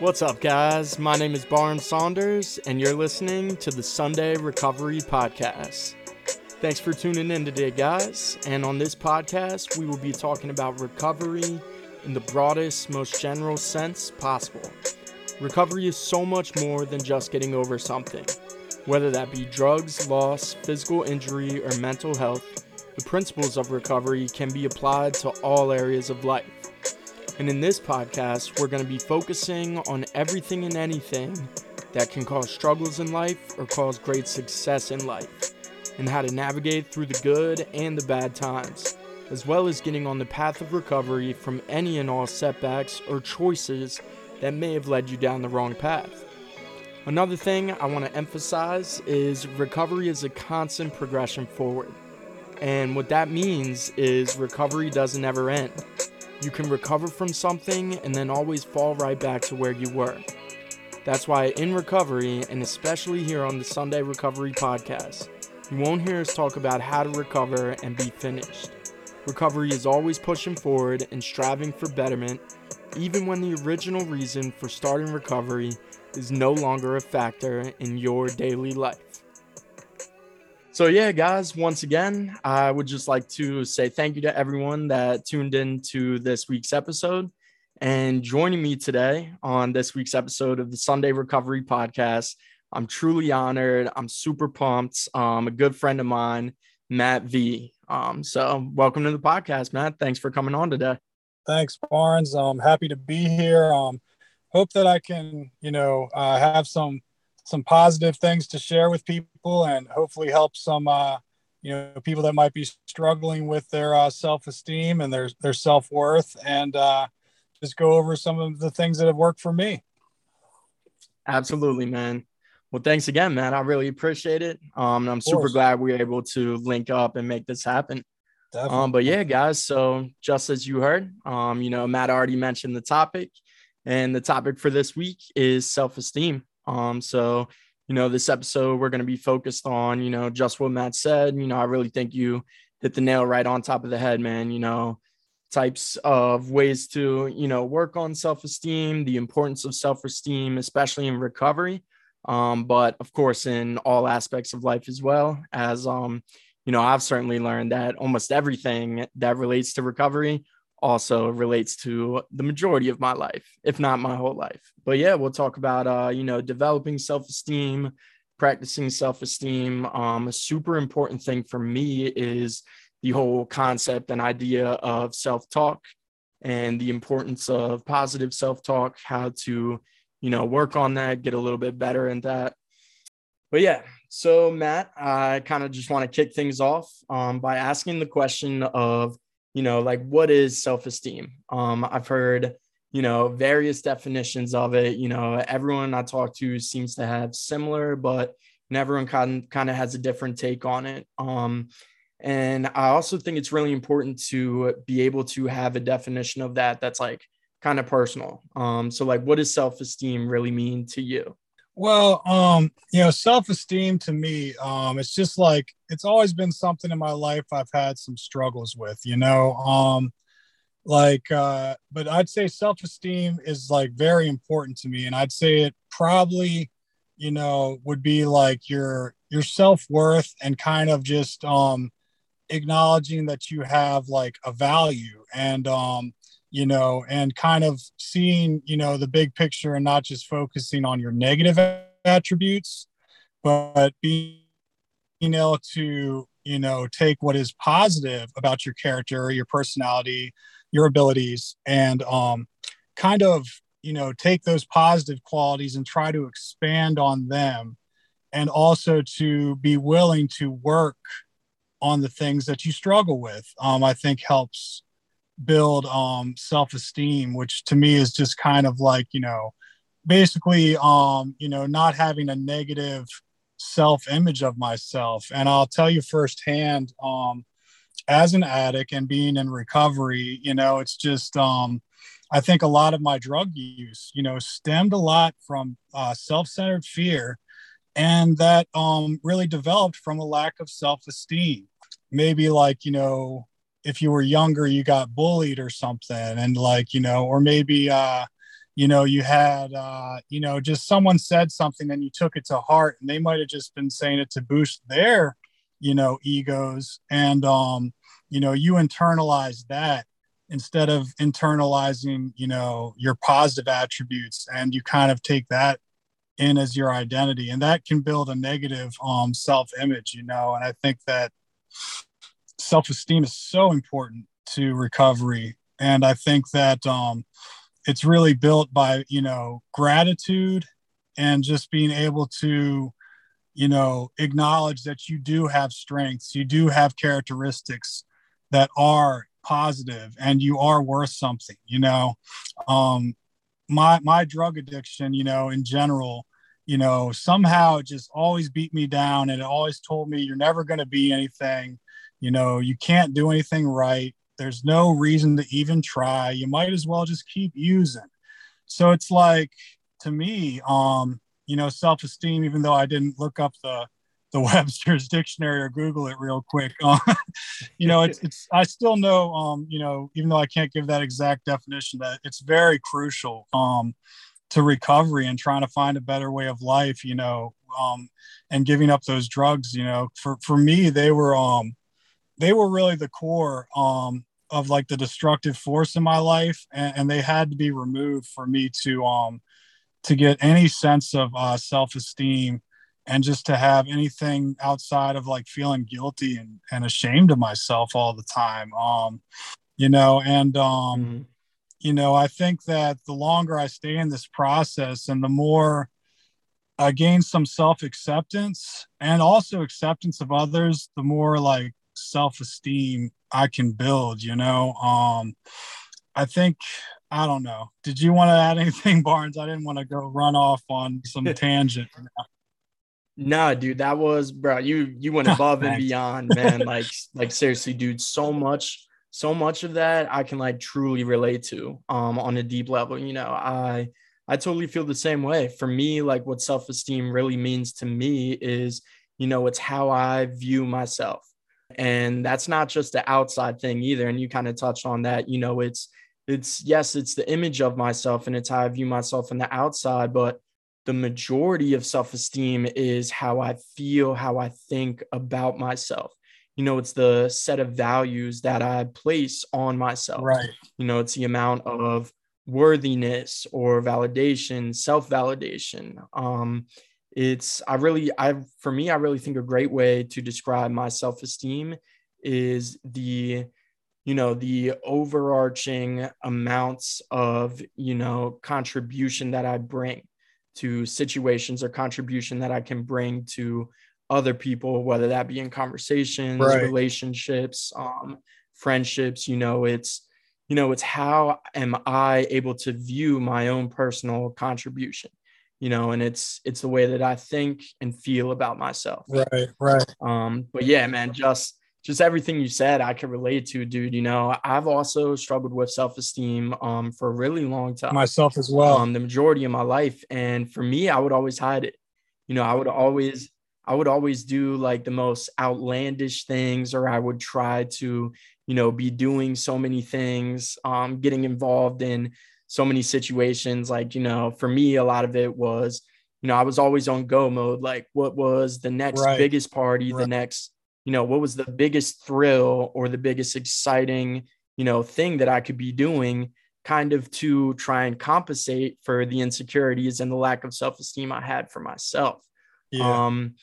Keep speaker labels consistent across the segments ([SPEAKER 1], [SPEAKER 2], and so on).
[SPEAKER 1] What's up, guys? My name is Barnes Saunders, and you're listening to the Sunday Recovery Podcast. Thanks for tuning in today, guys. And on this podcast, we will be talking about recovery in the broadest, most general sense possible. Recovery is so much more than just getting over something. Whether that be drugs, loss, physical injury, or mental health, the principles of recovery can be applied to all areas of life. And in this podcast, we're going to be focusing on everything and anything that can cause struggles in life or cause great success in life, and how to navigate through the good and the bad times, as well as getting on the path of recovery from any and all setbacks or choices that may have led you down the wrong path. Another thing I want to emphasize is recovery is a constant progression forward. And what that means is recovery doesn't ever end. You can recover from something and then always fall right back to where you were. That's why in recovery, and especially here on the Sunday Recovery Podcast, you won't hear us talk about how to recover and be finished. Recovery is always pushing forward and striving for betterment, even when the original reason for starting recovery is no longer a factor in your daily life. So, yeah, guys, once again, I would just like to say thank you to everyone that tuned in to this week's episode. And joining me today on this week's episode of the Sunday Recovery Podcast, I'm truly honored. I'm super pumped. Um, a good friend of mine, Matt V. Um, so, welcome to the podcast, Matt. Thanks for coming on today.
[SPEAKER 2] Thanks, Barnes. I'm happy to be here. Um, hope that I can, you know, uh, have some some positive things to share with people and hopefully help some uh, you know people that might be struggling with their uh, self-esteem and their their self-worth and uh, just go over some of the things that have worked for me.
[SPEAKER 1] Absolutely man. Well thanks again man. I really appreciate it. Um, i'm super glad we were able to link up and make this happen. Definitely. um, but yeah guys so just as you heard um, you know matt already mentioned the topic and the topic for this week is self-esteem um, so, you know, this episode, we're going to be focused on, you know, just what Matt said. You know, I really think you hit the nail right on top of the head, man. You know, types of ways to, you know, work on self esteem, the importance of self esteem, especially in recovery. Um, but of course, in all aspects of life as well, as, um, you know, I've certainly learned that almost everything that relates to recovery also relates to the majority of my life, if not my whole life. But yeah, we'll talk about uh, you know, developing self-esteem, practicing self-esteem. Um, a super important thing for me is the whole concept and idea of self-talk and the importance of positive self-talk, how to, you know, work on that, get a little bit better in that. But yeah, so Matt, I kind of just want to kick things off um, by asking the question of you know like what is self-esteem? Um i've heard you know various definitions of it. You know everyone i talk to seems to have similar but everyone kind, kind of has a different take on it. Um and i also think it's really important to be able to have a definition of that that's like kind of personal. Um so like what does self-esteem really mean to you
[SPEAKER 2] well, um, you know, self-esteem to me, um, it's just like it's always been something in my life I've had some struggles with, you know. Um, like uh, but I'd say self-esteem is like very important to me. And I'd say it probably, you know, would be like your your self-worth and kind of just um acknowledging that you have like a value and um you know, and kind of seeing, you know, the big picture and not just focusing on your negative attributes, but being able to, you know, take what is positive about your character, your personality, your abilities, and um, kind of, you know, take those positive qualities and try to expand on them. And also to be willing to work on the things that you struggle with, um, I think helps build um, self-esteem which to me is just kind of like you know basically um, you know not having a negative self-image of myself. And i'll tell you firsthand um, as an addict and being in recovery you know it's just um, i think a lot of my drug use you know stemmed a lot from uh, self-centered fear and that um, really developed from a lack of self-esteem. Maybe like you know if you were younger you got bullied or something and like you know or maybe uh you know you had uh you know just someone said something and you took it to heart and they might have just been saying it to boost their you know egos and um you know you internalize that instead of internalizing you know your positive attributes and you kind of take that in as your identity and that can build a negative um self image you know and i think that self esteem is so important to recovery. And i think that um it's really built by you know gratitude and just being able to you know acknowledge that you do have strengths you do have characteristics that are positive and you are worth something you know? Um my my drug addiction you know in general you know somehow it just always beat me down and it always told me you're never going to be anything you know you can't do anything right there's no reason to even try. You might as well just keep using. So it's like to me, um, you know, self-esteem, even though I didn't look up the the Webster's dictionary or Google it real quick. Uh, you know, it's, it's, I still know, um, you know, even though I can't give that exact definition, that it's very crucial um, to recovery and trying to find a better way of life, you know, um, and giving up those drugs, you know, for, for me, they were, um, they were really the core um, of like the destructive force in my life, and, and, they had to be removed for me to um, to get any sense of uh, self esteem and just to have anything outside of like feeling guilty and, and ashamed of myself all the time. Um, you know, and um, mm-hmm. you know, I think that the longer I stay in this process and the more I gain some self acceptance and also acceptance of others, the more like self-esteem I can build, you know. Um I think I don't know. Did you want to add anything, Barnes? I didn't want to go run off on some tangent.
[SPEAKER 1] Nah, dude, that was bro. You you went above and beyond, man. Like like seriously, dude. So much, so much of that I can like truly relate to um on a deep level. You know, I I totally feel the same way. For me, like what self esteem really means to me is, you know, it's how I view myself. And that's not just the outside thing either. And you kind of touched on that. You know, it's, it's, yes, it's the image of myself and it's how I view myself on the outside, but the majority of self esteem is how I feel, how I think about myself. You know, it's the set of values that I place on myself.
[SPEAKER 2] Right.
[SPEAKER 1] You know, it's the amount of worthiness or validation, self validation. Um, it's i really i for me i really think a great way to describe my self-esteem is the you know the overarching amounts of you know contribution that i bring to situations or contribution that i can bring to other people whether that be in conversations right. relationships um friendships you know it's you know it's how am i able to view my own personal contribution you know, and it's it's the way that I think and feel about myself.
[SPEAKER 2] Right, right.
[SPEAKER 1] Um, but yeah, man, just just everything you said, I can relate to, dude. You know, I've also struggled with self esteem um for a really long time.
[SPEAKER 2] Myself as well.
[SPEAKER 1] Um, the majority of my life, and for me, I would always hide it. You know, I would always I would always do like the most outlandish things, or I would try to, you know, be doing so many things, um, getting involved in so many situations. Like, you know, for me, a lot of it was, you know, I was always on go mode. Like, what was the next right. biggest party, right. the next, you know, what was the biggest thrill or the biggest exciting, you know, thing that I could be doing kind of to try and compensate for the insecurities and the lack of self esteem I had for myself. Yeah. Um,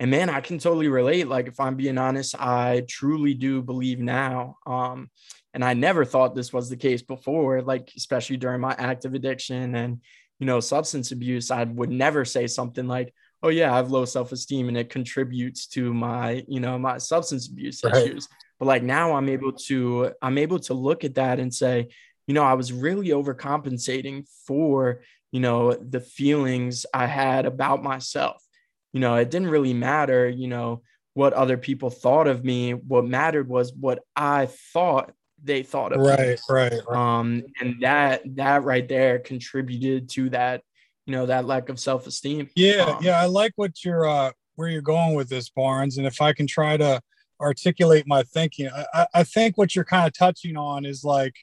[SPEAKER 1] and man, I can totally relate. Like, if I'm being honest, I truly do believe now. Um, and I never thought this was the case before, like, especially during my active addiction and, you know, substance abuse. I would never say something like, oh, yeah, I have low self esteem and it contributes to my, you know, my substance abuse right. issues. But like now I'm able to, I'm able to look at that and say, you know, I was really overcompensating for, you know, the feelings I had about myself. You know, it didn't really matter, you know, what other people thought of me. What mattered was what I thought they thought of
[SPEAKER 2] right, right, right
[SPEAKER 1] um and that that right there contributed to that you know that lack of self-esteem
[SPEAKER 2] yeah
[SPEAKER 1] um,
[SPEAKER 2] yeah i like what you're uh where you're going with this barnes and if i can try to articulate my thinking i i think what you're kind of touching on is like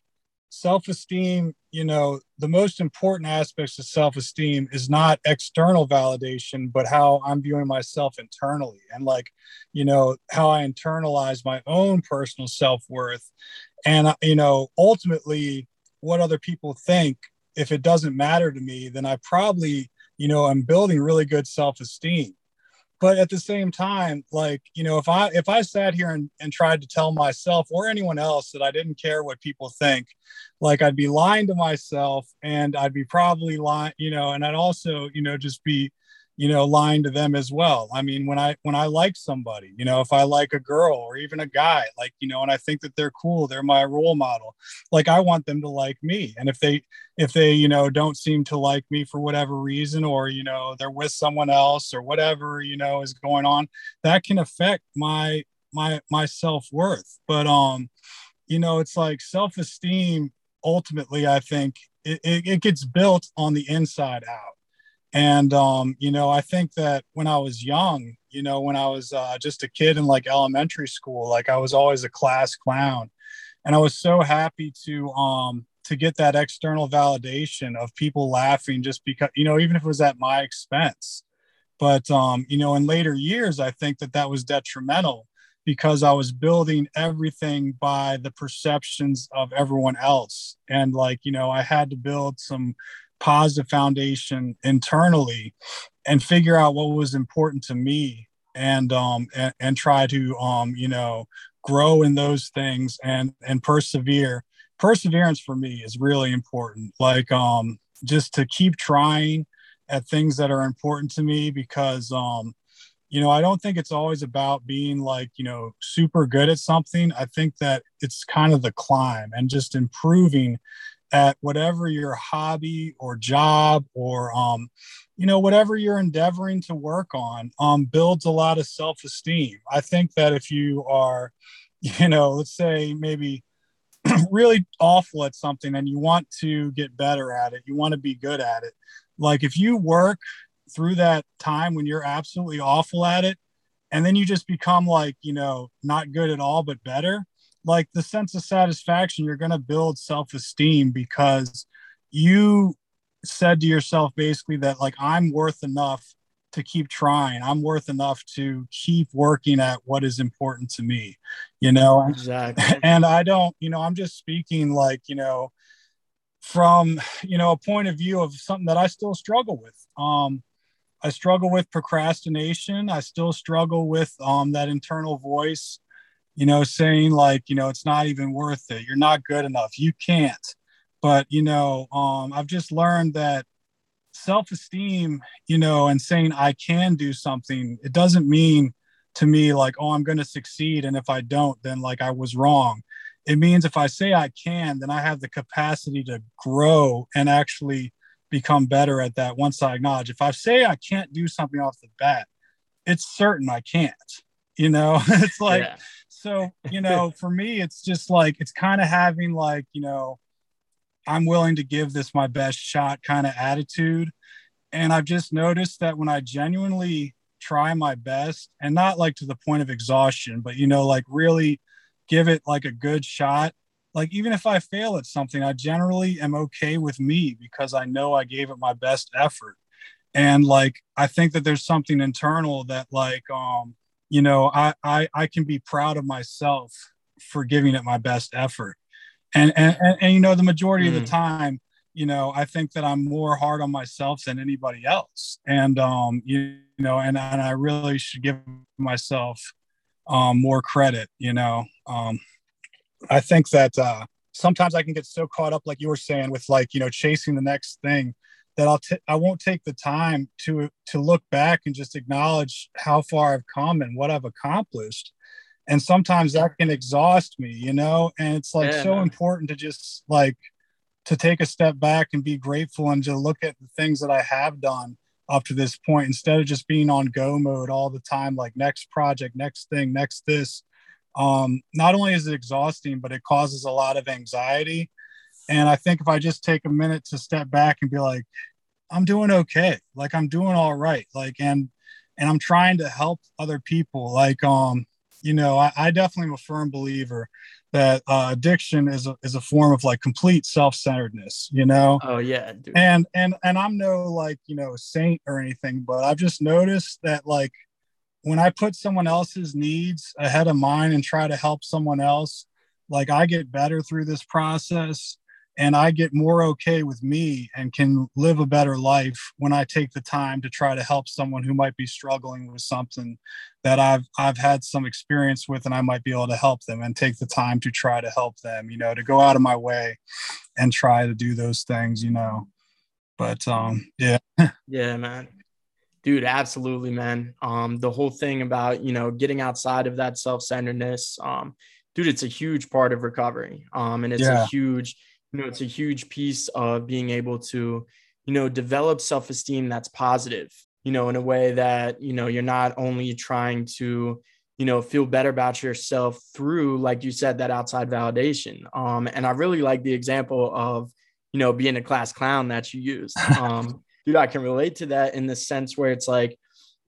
[SPEAKER 2] self-esteem you know, the most important aspects of self esteem is not external validation, but how I'm viewing myself internally and like, you know, how I internalize my own personal self worth. And, uh, you know, ultimately, what other people think, if it doesn't matter to me, then I probably, you know, I'm building really good self esteem but at the same time like you know if i if i sat here and, and tried to tell myself or anyone else that i didn't care what people think like i'd be lying to myself and i'd be probably lying you know and i'd also you know just be you know lying to them as well. I mean when i when i like somebody you know if i like a girl or even a guy like you know and i think that they're cool they're my role model like i want them to like me. And if they if they you know don't seem to like me for whatever reason or you know they're with someone else or whatever you know is going on that can affect my my my self-worth. But um you know it's like self-esteem ultimately i think it, it, it gets built on the inside out and, um, you know, I think that when I was young, you know, when I was uh, just a kid in like elementary school, like I was always a class clown. And I was so happy to, um, to get that external validation of people laughing just because, you know, even if it was at my expense. But, um, you know, in later years, I think that that was detrimental because I was building everything by the perceptions of everyone else. And like, you know, I had to build some positive foundation internally and figure out what was important to me and um and, and try to um you know grow in those things and and persevere. Perseverance for me is really important. Like um just to keep trying at things that are important to me because um you know i don't think it's always about being like you know super good at something. I think that it's kind of the climb and just improving at whatever your hobby or job or um, you know whatever you're endeavoring to work on um, builds a lot of self-esteem. I think that if you are you know let's say maybe really awful at something and you want to get better at it you want to be good at it like if you work through that time when you're absolutely awful at it and then you just become like you know not good at all but better like the sense of satisfaction you're going to build self-esteem because you said to yourself basically that like i'm worth enough to keep trying. I'm worth enough to keep working at what is important to me you know?
[SPEAKER 1] Exactly.
[SPEAKER 2] and i don't you know i'm just speaking like you know from you know a point of view of something that i still struggle with. Um i struggle with procrastination. I still struggle with um that internal voice you know, saying like, you know, it's not even worth it. You're not good enough. You can't. But, you know, um, I've just learned that self esteem, you know, and saying I can do something, it doesn't mean to me like, oh, I'm going to succeed. And if I don't, then like I was wrong. It means if I say I can, then I have the capacity to grow and actually become better at that once I acknowledge. If I say I can't do something off the bat, it's certain I can't. You know, it's like, yeah so you know for me it's just like it's kind of having like you know i'm willing to give this my best shot kind of attitude. And i've just noticed that when i genuinely try my best and not like to the point of exhaustion but you know like really give it like a good shot like even if i fail at something i generally am okay with me because i know i gave it my best effort. And like i think that there's something internal that like um you know, I, I, I can be proud of myself for giving it my best effort. And, and, and, and you know, the majority mm. of the mm. time, you know, I think that I'm more hard on myself than anybody else. And, um, you, you know, and, and I really should give myself um, more credit, you know. Um, I think that uh, sometimes I can get so caught up, like you were saying, with like, you know, chasing the next thing that I'll t- I won't take the time to to look back and just acknowledge how far I've come and what I've accomplished. And sometimes that can exhaust me, you know, and it's like yeah, so man. important to just like to take a step back and be grateful and to look at the things that I have done up to this point instead of just being on go mode all the time like next project, next thing, next this. Um, not only is it exhausting, but it causes a lot of anxiety and I think if I just take a minute to step back and be like, I'm doing okay. Like I'm doing all right. Like, and, and I'm trying to help other people. Like, um, you know, I, I definitely am a firm believer that uh, addiction is a, is a form of like complete self-centeredness you know
[SPEAKER 1] oh yeah dude.
[SPEAKER 2] and and and i'm no like you know saint or anything but i've just noticed that like when i put someone else's needs ahead of mine and try to help someone else like i get better through this process and I get more okay with me and can live a better life when I take the time to try to help someone who might be struggling with something that I've I've had some experience with and I might be able to help them and take the time to try to help them, you know, to go out of my way and try to do those things, you know. But um yeah.
[SPEAKER 1] yeah, man. Dude, absolutely, man. Um the whole thing about, you know, getting outside of that self-centeredness, um dude, it's a huge part of recovery. Um and it's yeah. a huge you know it's a huge piece of being able to you know develop self-esteem that's positive you know in a way that you know you're not only trying to you know feel better about yourself through like you said that outside validation. Um and i really like the example of you know being a class clown that you used um dude i can relate to that in the sense where it's like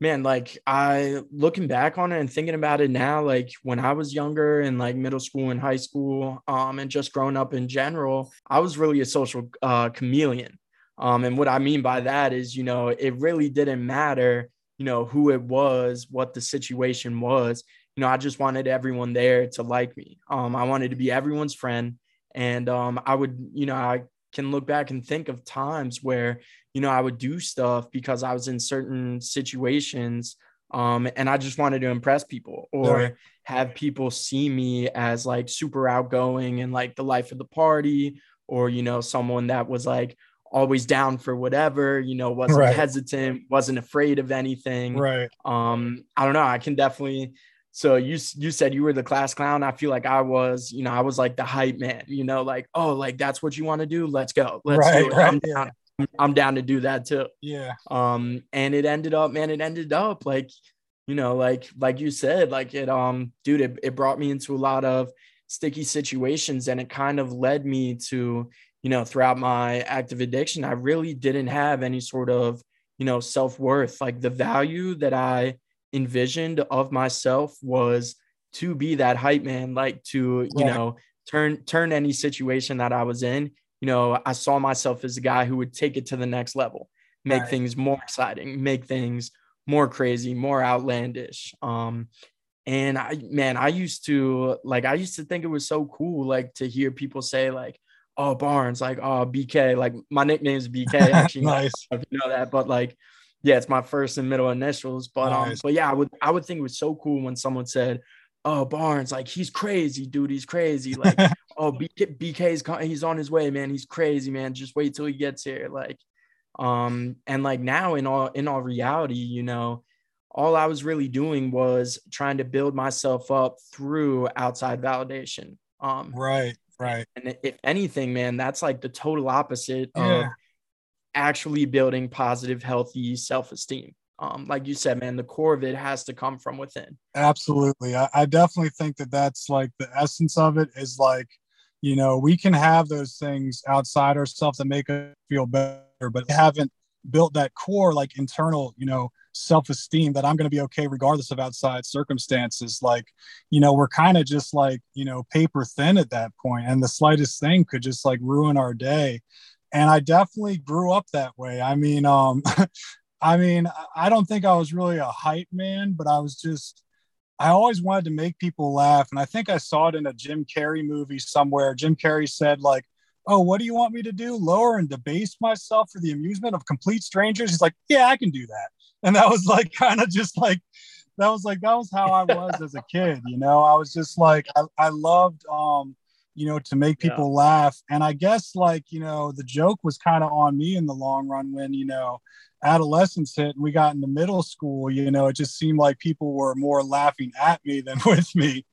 [SPEAKER 1] man, like I looking back on it and thinking about it now, like when I was younger and like middle school and high school, um, and just growing up in general, I was really a social uh, chameleon. Um, and what I mean by that is, you know, it really didn't matter, you know, who it was, what the situation was. You know, I just wanted everyone there to like me. Um, I wanted to be everyone's friend. And um, I would, you know, I can look back and think of times where you know i would do stuff because i was in certain situations um, and i just wanted to impress people or yeah. have people see me as like super outgoing and like the life of the party or you know someone that was like always down for whatever you know wasn't right. hesitant wasn't afraid of anything
[SPEAKER 2] right
[SPEAKER 1] um i don't know i can definitely so you you said you were the class clown. I feel like I was, you know, I was like the hype man, you know, like, oh, like that's what you want to do. Let's go. Let's right, do it. Right, I'm, down. I'm down to do that too.
[SPEAKER 2] Yeah.
[SPEAKER 1] Um, and it ended up, man, it ended up like, you know, like like you said, like it um, dude, it, it brought me into a lot of sticky situations and it kind of led me to, you know, throughout my active addiction, I really didn't have any sort of, you know, self-worth. Like the value that I envisioned of myself was to be that hype man, like to, you yeah. know, turn turn any situation that I was in. You know, I saw myself as a guy who would take it to the next level, make right. things more exciting, make things more crazy, more outlandish. Um, and I, man, I used to like, I used to think it was so cool, like to hear people say, like, oh, Barnes, like, oh, BK, like my nickname is BK. Actually, nice. you know that, but like, yeah, it's my first and middle initials. But um, nice. um, but yeah, I would I would think it was so cool when someone said, "Oh, Barnes, like he's crazy, dude. He's crazy. Like, oh, BK, BK's he's on his way, man. He's crazy, man. Just wait till he gets here." Like, um, and like now in all in all reality, you know, all I was really doing was trying to build myself up through outside validation. Um,
[SPEAKER 2] right, right.
[SPEAKER 1] And if anything, man, that's like the total opposite yeah. of actually building positive, healthy self esteem. Um, like you said, man, the core of it has to come from within.
[SPEAKER 2] Absolutely. I, I definitely think that that's like the essence of it is like, you know, we can have those things outside ourselves that make us feel better, but haven't built that core, like internal, you know, self esteem that I'm going to be okay regardless of outside circumstances. Like, you know, we're kind of just like, you know, paper thin at that point, and the slightest thing could just like ruin our day and I definitely grew up that way. I mean, um, I mean, I don't think I was really a hype man, but I was just, I always wanted to make people laugh. And I think I saw it in a Jim Carrey movie somewhere. Jim Carrey said, like, oh, what do you want me to do? Lower and debase myself for the amusement of complete strangers? He's like, yeah, I can do that. And that was like kind of just like, that was like, that was how I was as a kid. You know, I was just like, I, I loved, um, you know, to make people yeah. laugh. And I guess like, you know, the joke was kind of on me in the long run when, you know, adolescence hit and we got into middle school, you know, it just seemed like people were more laughing at me than with me.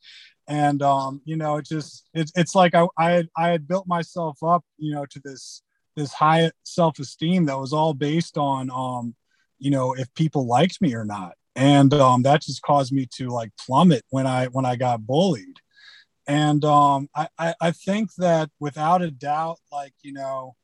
[SPEAKER 2] And um, you know, it just it's it's like I, I had I had built myself up, you know, to this this high self-esteem that was all based on um, you know, if people liked me or not. And um that just caused me to like plummet when I when I got bullied and um, I, I, I think that without a doubt like you know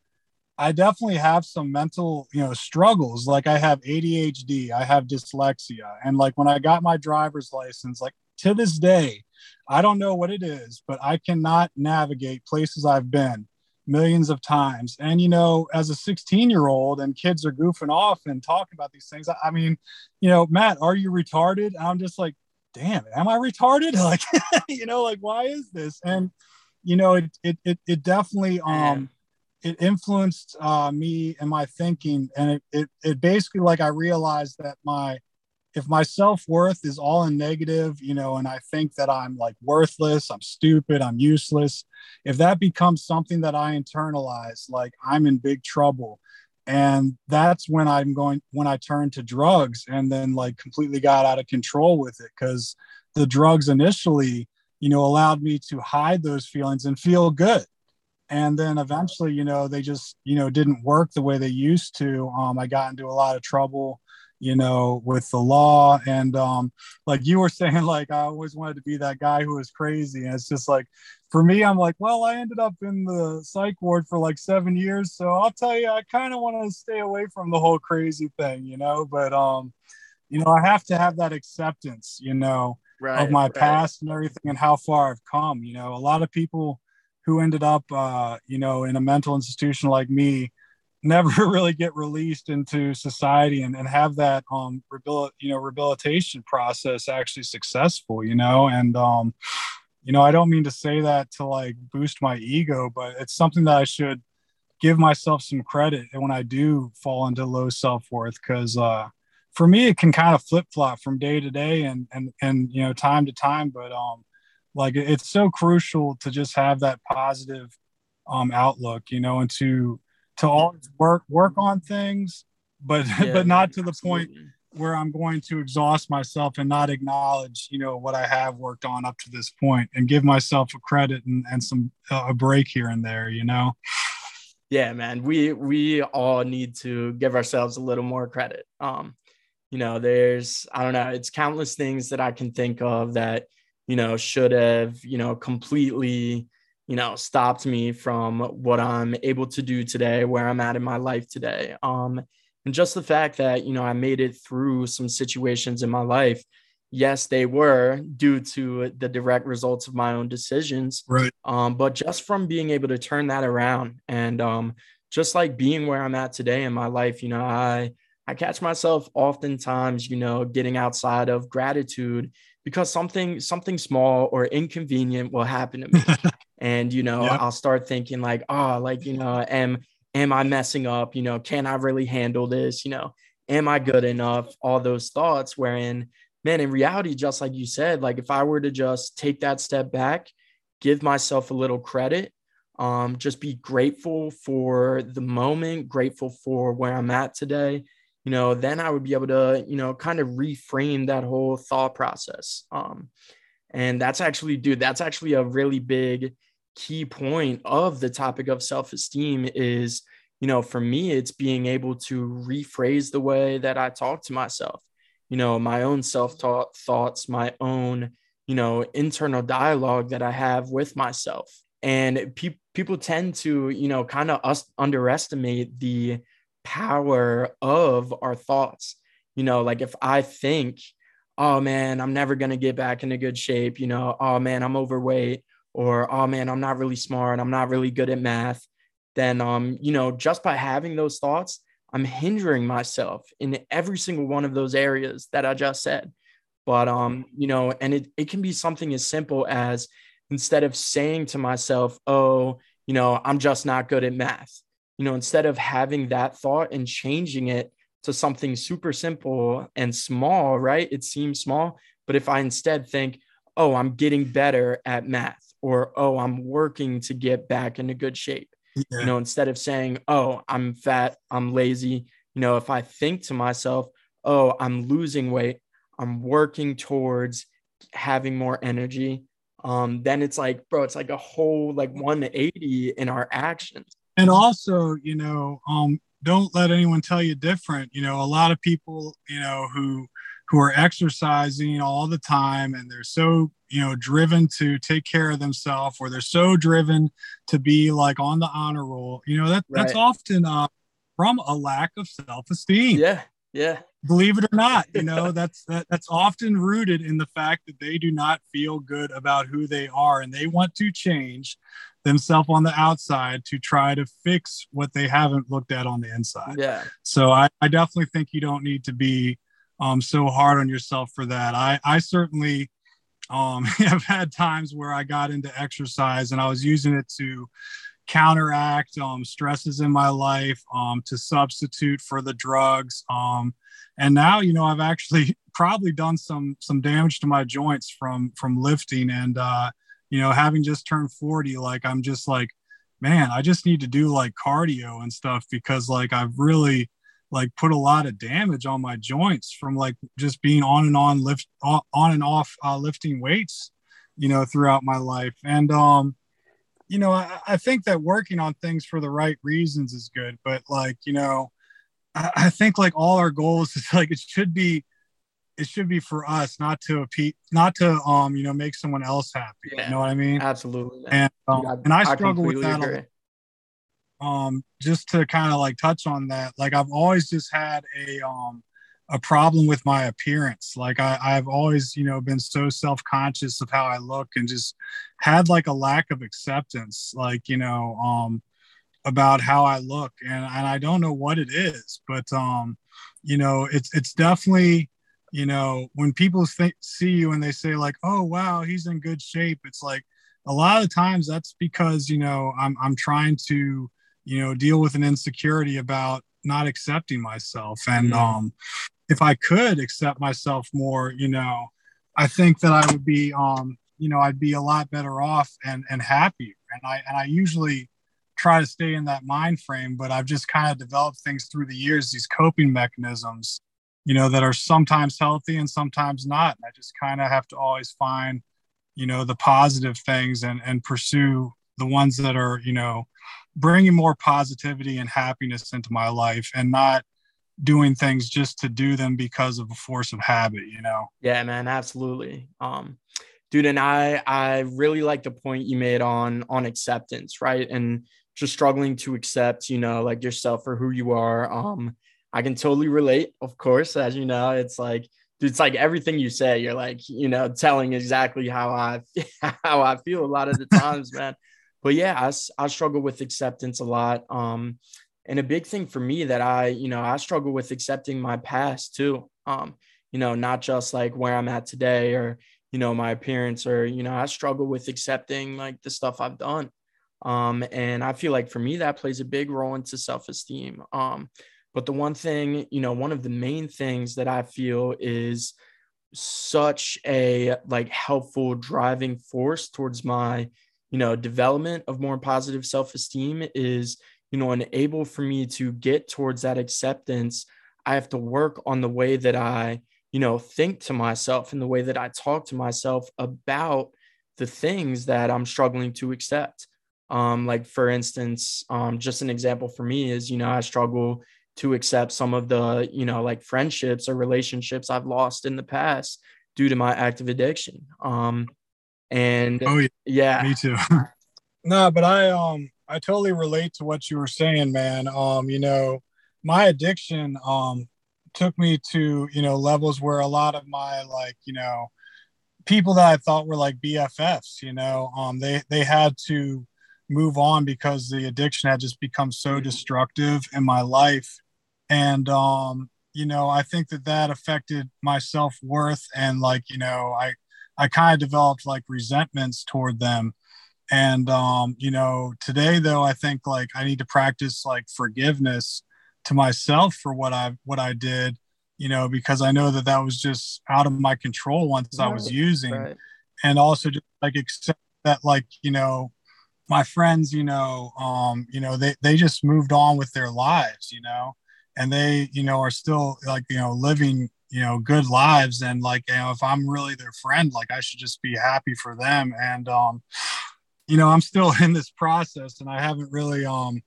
[SPEAKER 2] i definitely have some mental you know struggles like i have adhd i have dyslexia and like when i got my driver's license like to this day I don't know what it is, but I cannot navigate places I've been millions of times. And, you know, as a 16 year old and kids are goofing off and talking about these things, I mean, you know, Matt, are you retarded? I'm just like, damn, am I retarded? Like, you know, like, why is this? And, you know, it, it, it, it definitely, um, it influenced uh, me and my thinking. And it, it, it basically, like, I realized that my, if my self-worth is all in negative you know and i think that i'm like worthless i'm stupid i'm useless if that becomes something that i internalize like i'm in big trouble and that's when i'm going when i turned to drugs and then like completely got out of control with it because the drugs initially you know allowed me to hide those feelings and feel good. And then eventually you know they just you know didn't work the way they used to. Um, i got into a lot of trouble you know, with the law. And um, like you were saying, like I always wanted to be that guy who was crazy. And it's just like, for me, I'm like, well, I ended up in the psych ward for like seven years. So I'll tell you, I kind of want to stay away from the whole crazy thing, you know, but, um, you know, I have to have that acceptance, you know, right, of my right. past and everything and how far I've come. You know, a lot of people who ended up, uh, you know, in a mental institution like me, never really get released into society and, and have that um rehabil- you know rehabilitation process actually successful you know? And um you know i don't mean to say that to like boost my ego but it's something that i should give myself some credit and when i do fall into low self-worth because uh for me it can kind of flip-flop from day to day and and and you know time to time but um like it's so crucial to just have that positive um outlook you know and to to always work work on things, but yeah, but not to the point where I'm going to exhaust myself and not acknowledge, you know, what I have worked on up to this point and give myself a credit and, and some uh, a break here and there, you know.
[SPEAKER 1] Yeah, man. We we all need to give ourselves a little more credit. Um, you know, there's I don't know, it's countless things that I can think of that, you know, should have, you know, completely you know stopped me from what i'm able to do today where i'm at in my life today. Um and just the fact that you know i made it through some situations in my life yes they were due to the direct results of my own decisions
[SPEAKER 2] right.
[SPEAKER 1] um but just from being able to turn that around and um just like being where i'm at today in my life you know i i catch myself oftentimes you know getting outside of gratitude because something something small or inconvenient will happen to me and you know yep. i'll start thinking like oh like you know am am i messing up? You know can i really handle this? You know am i good enough? All those thoughts wherein man in reality just like you said like if i were to just take that step back give myself a little credit um just be grateful for the moment grateful for where i'm at today you know then i would be able to you know kind of reframe that whole thought process um and that's actually dude that's actually a really big key point of the topic of self-esteem is you know for me it's being able to rephrase the way that i talk to myself. You know my own self-talk thoughts my own you know internal dialogue that i have with myself. And pe- people tend to you know kind of us underestimate the power of our thoughts. You know like if i think oh man i'm never going to get back into good shape you know oh man i'm overweight or oh man i'm not really smart i'm not really good at math then um you know just by having those thoughts i'm hindering myself in every single one of those areas that i just said. But um you know and it, it can be something as simple as instead of saying to myself oh you know i'm just not good at math you know instead of having that thought and changing it to something super simple and small right? It seems small but if i instead think oh i'm getting better at math or oh i'm working to get back into good shape. Yeah. you know instead of saying oh i'm fat i'm lazy you know if i think to myself oh i'm losing weight i'm working towards having more energy um then it's like bro it's like a whole like 180 in our actions.
[SPEAKER 2] And also you know um don't let anyone tell you different. You know a lot of people you know who who are exercising all the time and they're so you know driven to take care of themselves or they're so driven to be like on the honor roll you know that right. that's often uh, from a lack of self-esteem
[SPEAKER 1] yeah yeah
[SPEAKER 2] believe it or not, you know, that's that, that's often rooted in the fact that they do not feel good about who they are and they want to change themselves on the outside to try to fix what they haven't looked at on the inside.
[SPEAKER 1] Yeah.
[SPEAKER 2] So I, I definitely think you don't need to be um, so hard on yourself for that. I, I certainly um, have had times where I got into exercise and I was using it to counteract um, stresses in my life, um, to substitute for the drugs. Um, and now, you know, I've actually probably done some some damage to my joints from from lifting and uh, you know, having just turned 40, like I'm just like, man, I just need to do like cardio and stuff because like I've really like put a lot of damage on my joints from like just being on and on lift on and off uh, lifting weights you know throughout my life. And um you know I, I, think that working on things for the right reasons is good but like you know I, I, think like all our goals is like it should be it should be for us not to appease not to um you know make someone else happy yeah, you know what i mean?
[SPEAKER 1] Absolutely.
[SPEAKER 2] And um, I, and i struggle with that um just to kind of like touch on that like i've always just had a um a problem with my appearance. Like I, i've always you know been so self-conscious of how i look and just had like a lack of acceptance like you know um about how i look. And, and i don't know what it is but um you know it's it's definitely you know when people see you and they say like oh wow he's in good shape it's like a lot of times that's because you know i'm i'm trying to you know deal with an insecurity about not accepting myself. And mm-hmm. um if i could accept myself more you know i think that i would be um you know i'd be a lot better off and and happier and i and i usually try to stay in that mind frame but i've just kind of developed things through the years these coping mechanisms you know that are sometimes healthy and sometimes not. And i just kind of have to always find you know the positive things and and pursue the ones that are you know bringing more positivity and happiness into my life and not doing things just to do them because of a force of habit you know?
[SPEAKER 1] Yeah man absolutely. Um dude and i i really like the point you made on on acceptance right? And just struggling to accept you know like yourself for who you are. Um i can totally relate of course as you know it's like dude, it's like everything you say you're like you know telling exactly how i how i feel a lot of the times man but yeah, I, I struggle with acceptance a lot. Um, and a big thing for me that I, you know, I struggle with accepting my past too. Um, you know, not just like where I'm at today or, you know, my appearance or, you know, I struggle with accepting like the stuff I've done. Um, and I feel like for me, that plays a big role into self-esteem. Um, but the one thing, you know, one of the main things that I feel is such a like helpful driving force towards my you know development of more positive self-esteem is you know unable for me to get towards that acceptance. I have to work on the way that i you know think to myself and the way that i talk to myself about the things that i'm struggling to accept. Um like for instance um just an example for me is you know i struggle to accept some of the you know like friendships or relationships i've lost in the past due to my active addiction. Um and oh yeah, yeah.
[SPEAKER 2] me too. no, but I um I totally relate to what you were saying, man. Um, you know, my addiction um took me to, you know, levels where a lot of my like, you know, people that I thought were like BFFs, you know, um they they had to move on because the addiction had just become so mm-hmm. destructive in my life and um you know i think that that affected my self-worth and like you know i I kind of developed like resentments toward them. And um, you know, today though, I think like I need to practice like forgiveness to myself for what I what I did, you know, because I know that that was just out of my control once right. I was using, right. and also just like accept that like you know, my friends, you know, um, you know, they they just moved on with their lives, you know, and they you know are still like you know living you know good lives and like you know if i'm really their friend like i should just be happy for them and um you know i'm still in this process and i haven't really um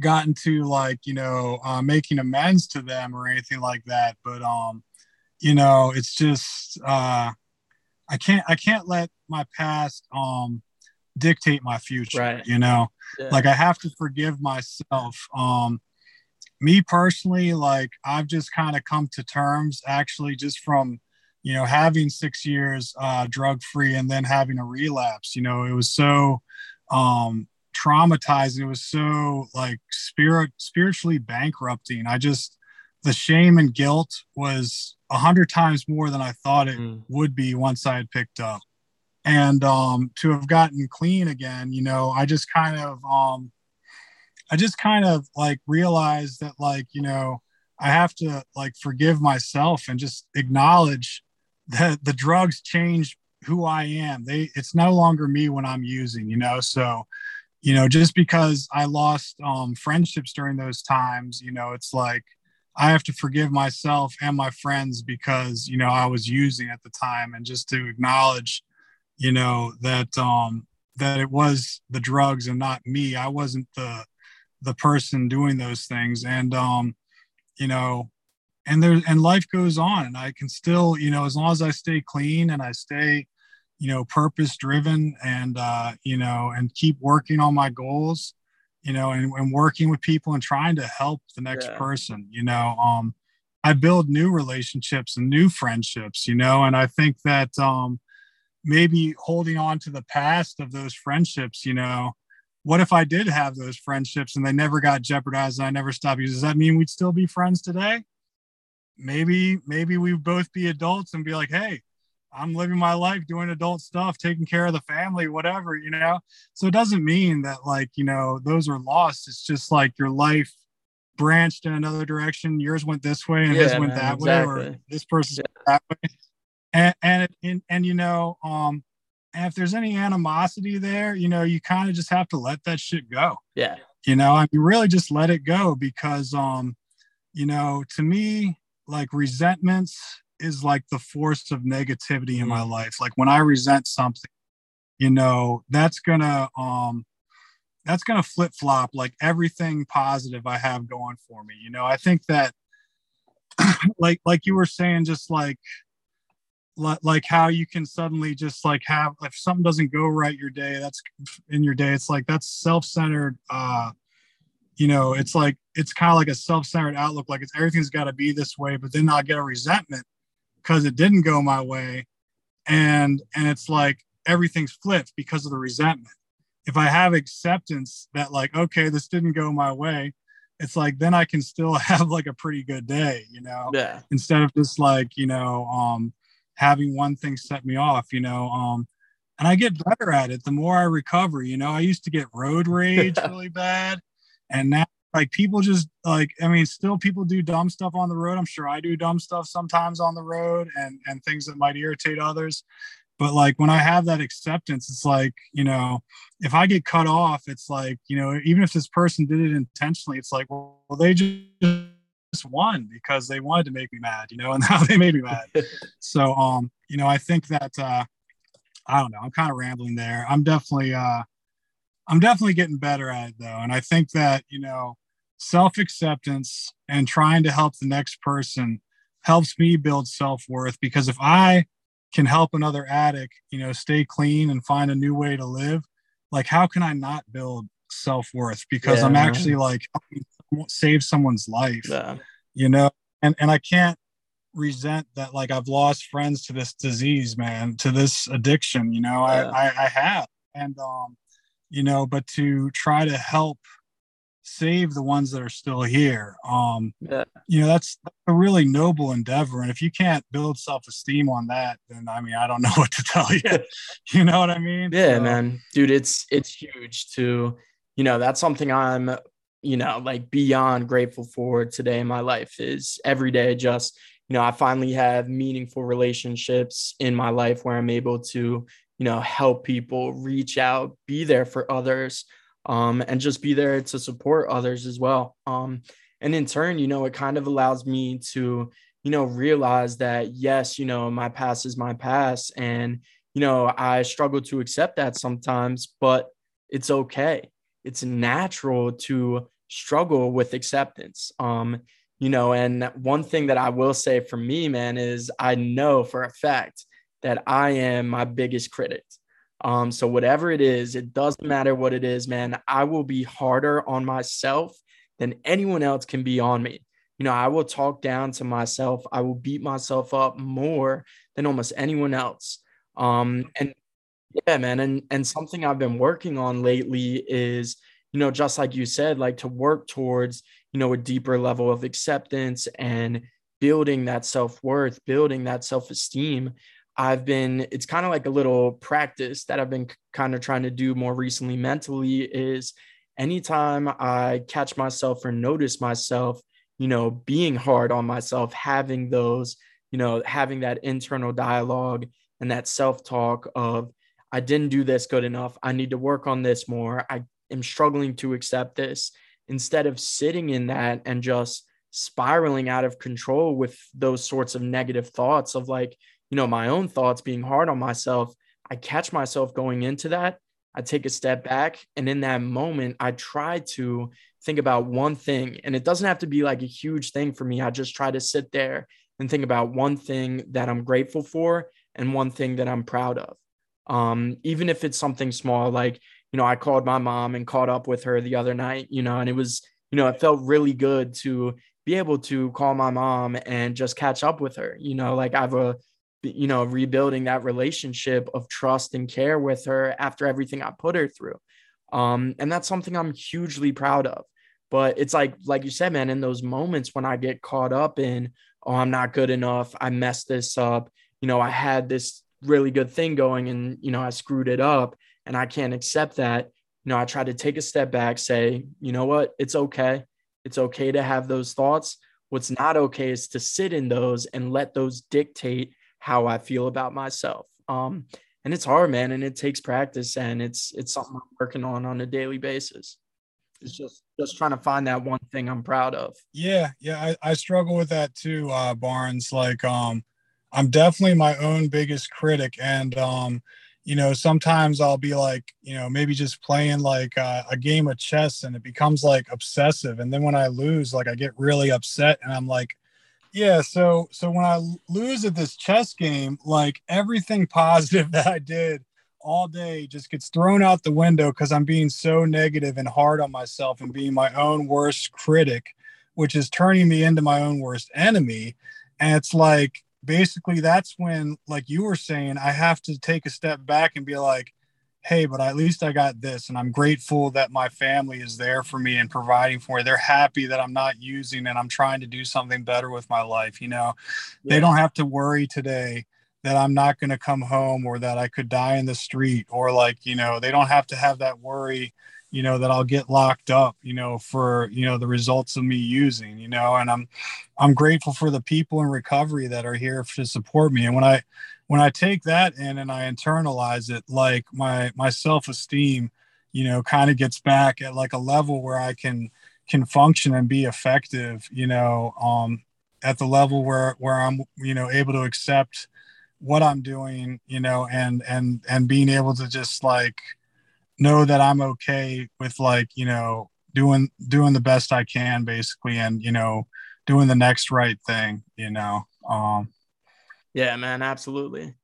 [SPEAKER 2] gotten to like you know uh, making amends to them or anything like that but um you know it's just uh i can't i can't let my past um dictate my future right. you know yeah. like i have to forgive myself um me personally, like I've just kind of come to terms actually just from, you know, having six years uh, drug free and then having a relapse. You know, it was so um, traumatizing. It was so like spirit spiritually bankrupting. I just the shame and guilt was a hundred times more than I thought it mm. would be once I had picked up. And um, to have gotten clean again, you know, I just kind of um, I just kind of like realized that like, you know, I have to like forgive myself and just acknowledge that the drugs change who I am. They it's no longer me when I'm using, you know. So, you know, just because I lost um friendships during those times, you know, it's like I have to forgive myself and my friends because, you know, I was using at the time and just to acknowledge, you know, that um that it was the drugs and not me. I wasn't the the person doing those things and um you know and there and life goes on and i can still you know as long as i stay clean and i stay you know purpose driven and uh you know and keep working on my goals you know and, and working with people and trying to help the next yeah. person you know um i build new relationships and new friendships you know and i think that um maybe holding on to the past of those friendships you know what if I did have those friendships and they never got jeopardized and I never stopped using? Does that mean we'd still be friends today? Maybe, maybe we'd both be adults and be like, hey, I'm living my life doing adult stuff, taking care of the family, whatever, you know? So it doesn't mean that, like, you know, those are lost. It's just like your life branched in another direction. Yours went this way and yeah, his went man, that exactly. way, or this person's yeah. that way. And, and, and, and, you know, um, and if there's any animosity there, you know, you kind of just have to let that shit go.
[SPEAKER 1] Yeah.
[SPEAKER 2] You know, I mean, really just let it go because, um, you know, to me, like resentments is like the force of negativity in my mm. life. Like when I resent something, you know, that's gonna, um, that's gonna flip flop like everything positive I have going for me. You know, I think that, like, like you were saying, just like, like how you can suddenly just like have if something doesn't go right your day that's in your day it's like that's self-centered uh you know it's like it's kind of like a self-centered outlook like it's everything's got to be this way but then i'll get a resentment because it didn't go my way and and it's like everything's flipped because of the resentment. If i have acceptance that like okay this didn't go my way it's like then i can still have like a pretty good day you know?
[SPEAKER 1] Yeah.
[SPEAKER 2] Instead of just like you know um having one thing set me off, you know. Um, and I get better at it the more I recover. You know, I used to get road rage really bad, and now like people just like I mean, still people do dumb stuff on the road. I'm sure I do dumb stuff sometimes on the road, and and things that might irritate others. But like when I have that acceptance, it's like you know, if I get cut off, it's like you know, even if this person did it intentionally, it's like well, they just just won because they wanted to make me mad, you know, and now they made me mad. so, um, you know, I think that, uh, I don't know, I'm kind of rambling there. I'm definitely, uh, I'm definitely getting better at it though. And I think that, you know, self acceptance and trying to help the next person helps me build self worth because if I can help another addict, you know, stay clean and find a new way to live, like, how can I not build self worth? Because yeah. I'm actually like save someone's life
[SPEAKER 1] yeah.
[SPEAKER 2] you know? And and i can't resent that like i've lost friends to this disease man to this addiction you know? Yeah. I, I i have. And um you know but to try to help save the ones that are still here um
[SPEAKER 1] yeah.
[SPEAKER 2] you know that's a really noble endeavor. And if you can't build self-esteem on that then i mean i don't know what to tell you. You know what i mean?
[SPEAKER 1] Yeah so, man. Dude it's it's huge to you know that's something i'm you know, like beyond grateful for today in my life is every day just, you know, I finally have meaningful relationships in my life where I'm able to, you know, help people reach out, be there for others, um, and just be there to support others as well. Um, and in turn, you know, it kind of allows me to, you know, realize that yes, you know, my past is my past. And, you know, I struggle to accept that sometimes, but it's okay. It's natural to struggle with acceptance. Um, you know, and one thing that I will say for me, man, is I know for a fact that I am my biggest critic. Um, so whatever it is, it doesn't matter what it is, man. I will be harder on myself than anyone else can be on me. You know, I will talk down to myself. I will beat myself up more than almost anyone else. Um, and yeah, man, and and something I've been working on lately is, you know, just like you said, like to work towards, you know, a deeper level of acceptance and building that self-worth, building that self-esteem. I've been it's kind of like a little practice that I've been kind of trying to do more recently mentally is anytime I catch myself or notice myself, you know, being hard on myself, having those, you know, having that internal dialogue and that self-talk of I didn't do this good enough. I need to work on this more. I am struggling to accept this instead of sitting in that and just spiraling out of control with those sorts of negative thoughts of like, you know, my own thoughts being hard on myself. I catch myself going into that. I take a step back. And in that moment, I try to think about one thing. And it doesn't have to be like a huge thing for me. I just try to sit there and think about one thing that I'm grateful for and one thing that I'm proud of um, even if it's something small like you know i called my mom and caught up with her the other night you know and it was you know it felt really good to be able to call my mom and just catch up with her you know like i've a you know rebuilding that relationship of trust and care with her after everything i put her through. Um, and that's something i'm hugely proud of. But it's like like you said man in those moments when i get caught up in oh i'm not good enough. I messed this up. You know i had this really good thing going and you know I screwed it up and I can't accept that you know I try to take a step back say you know what? It's okay. It's okay to have those thoughts. What's not okay is to sit in those and let those dictate how I feel about myself. Um and it's hard man and it takes practice and it's it's something I'm working on on a daily basis. It's just just trying to find that one thing I'm proud of.
[SPEAKER 2] Yeah yeah I, I struggle with that too uh Barnes like um I'm definitely my own biggest critic. And, um, you know, sometimes I'll be like, you know, maybe just playing like uh, a game of chess and it becomes like obsessive. And then when I lose, like I get really upset and I'm like, yeah, so so when I lose at this chess game, like everything positive that I did all day just gets thrown out the window because I'm being so negative and hard on myself and being my own worst critic, which is turning me into my own worst enemy. And it's like basically that's when like you were saying i have to take a step back and be like hey but at least i got this and i'm grateful that my family is there for me and providing for me they're happy that i'm not using and i'm trying to do something better with my life you know yeah. they don't have to worry today that i'm not going to come home or that i could die in the street or like you know they don't have to have that worry you know that I'll get locked up you know for you know the results of me using you know and I'm I'm grateful for the people in recovery that are here to support me. And when I when I take that in and I internalize it like my my self-esteem you know kind of gets back at like a level where I can can function and be effective you know um at the level where where I'm you know able to accept what I'm doing you know and and and being able to just like know that I'm okay with like, you know, doing doing the best I can basically and, you know, doing the next right thing, you know. Um
[SPEAKER 1] Yeah, man, absolutely.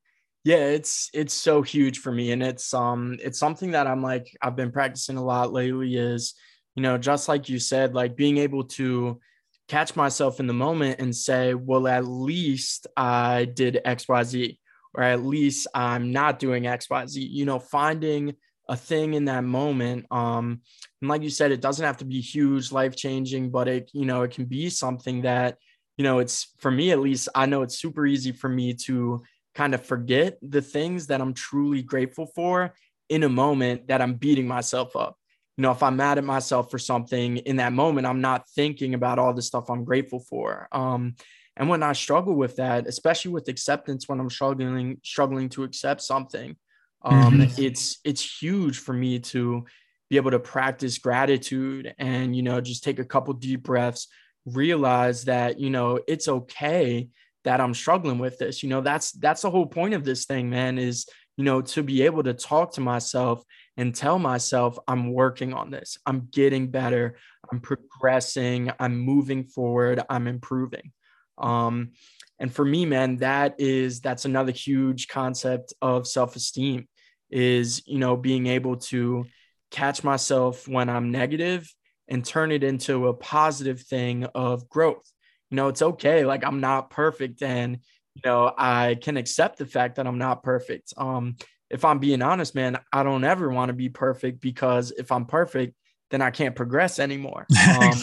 [SPEAKER 1] Yeah, it's it's so huge for me and it's um it's something that I'm like I've been practicing a lot lately is, you know, just like you said, like being able to catch myself in the moment and say, well, at least I did XYZ, or at least I'm not doing XYZ, you know, finding a thing in that moment. Um, and like you said, it doesn't have to be huge, life changing, but it, you know, it can be something that, you know, it's for me at least, I know it's super easy for me to kind of forget the things that I'm truly grateful for in a moment that I'm beating myself up. You know, if I'm mad at myself for something in that moment, I'm not thinking about all the stuff I'm grateful for. Um, and when I struggle with that, especially with acceptance, when I'm struggling, struggling to accept something, um, mm-hmm. it's it's huge for me to be able to practice gratitude and you know just take a couple deep breaths realize that you know it's okay that i'm struggling with this. You know that's that's the whole point of this thing man is you know to be able to talk to myself and tell myself i'm working on this. I'm getting better. I'm progressing. I'm moving forward. I'm improving. Um and for me man that is that's another huge concept of self-esteem is you know being able to catch myself when i'm negative and turn it into a positive thing of growth. You know, it's okay. Like I'm not perfect and you know, I can accept the fact that I'm not perfect. Um, if I'm being honest, man, I don't ever want to be perfect because if I'm perfect, then I can't progress anymore. Um,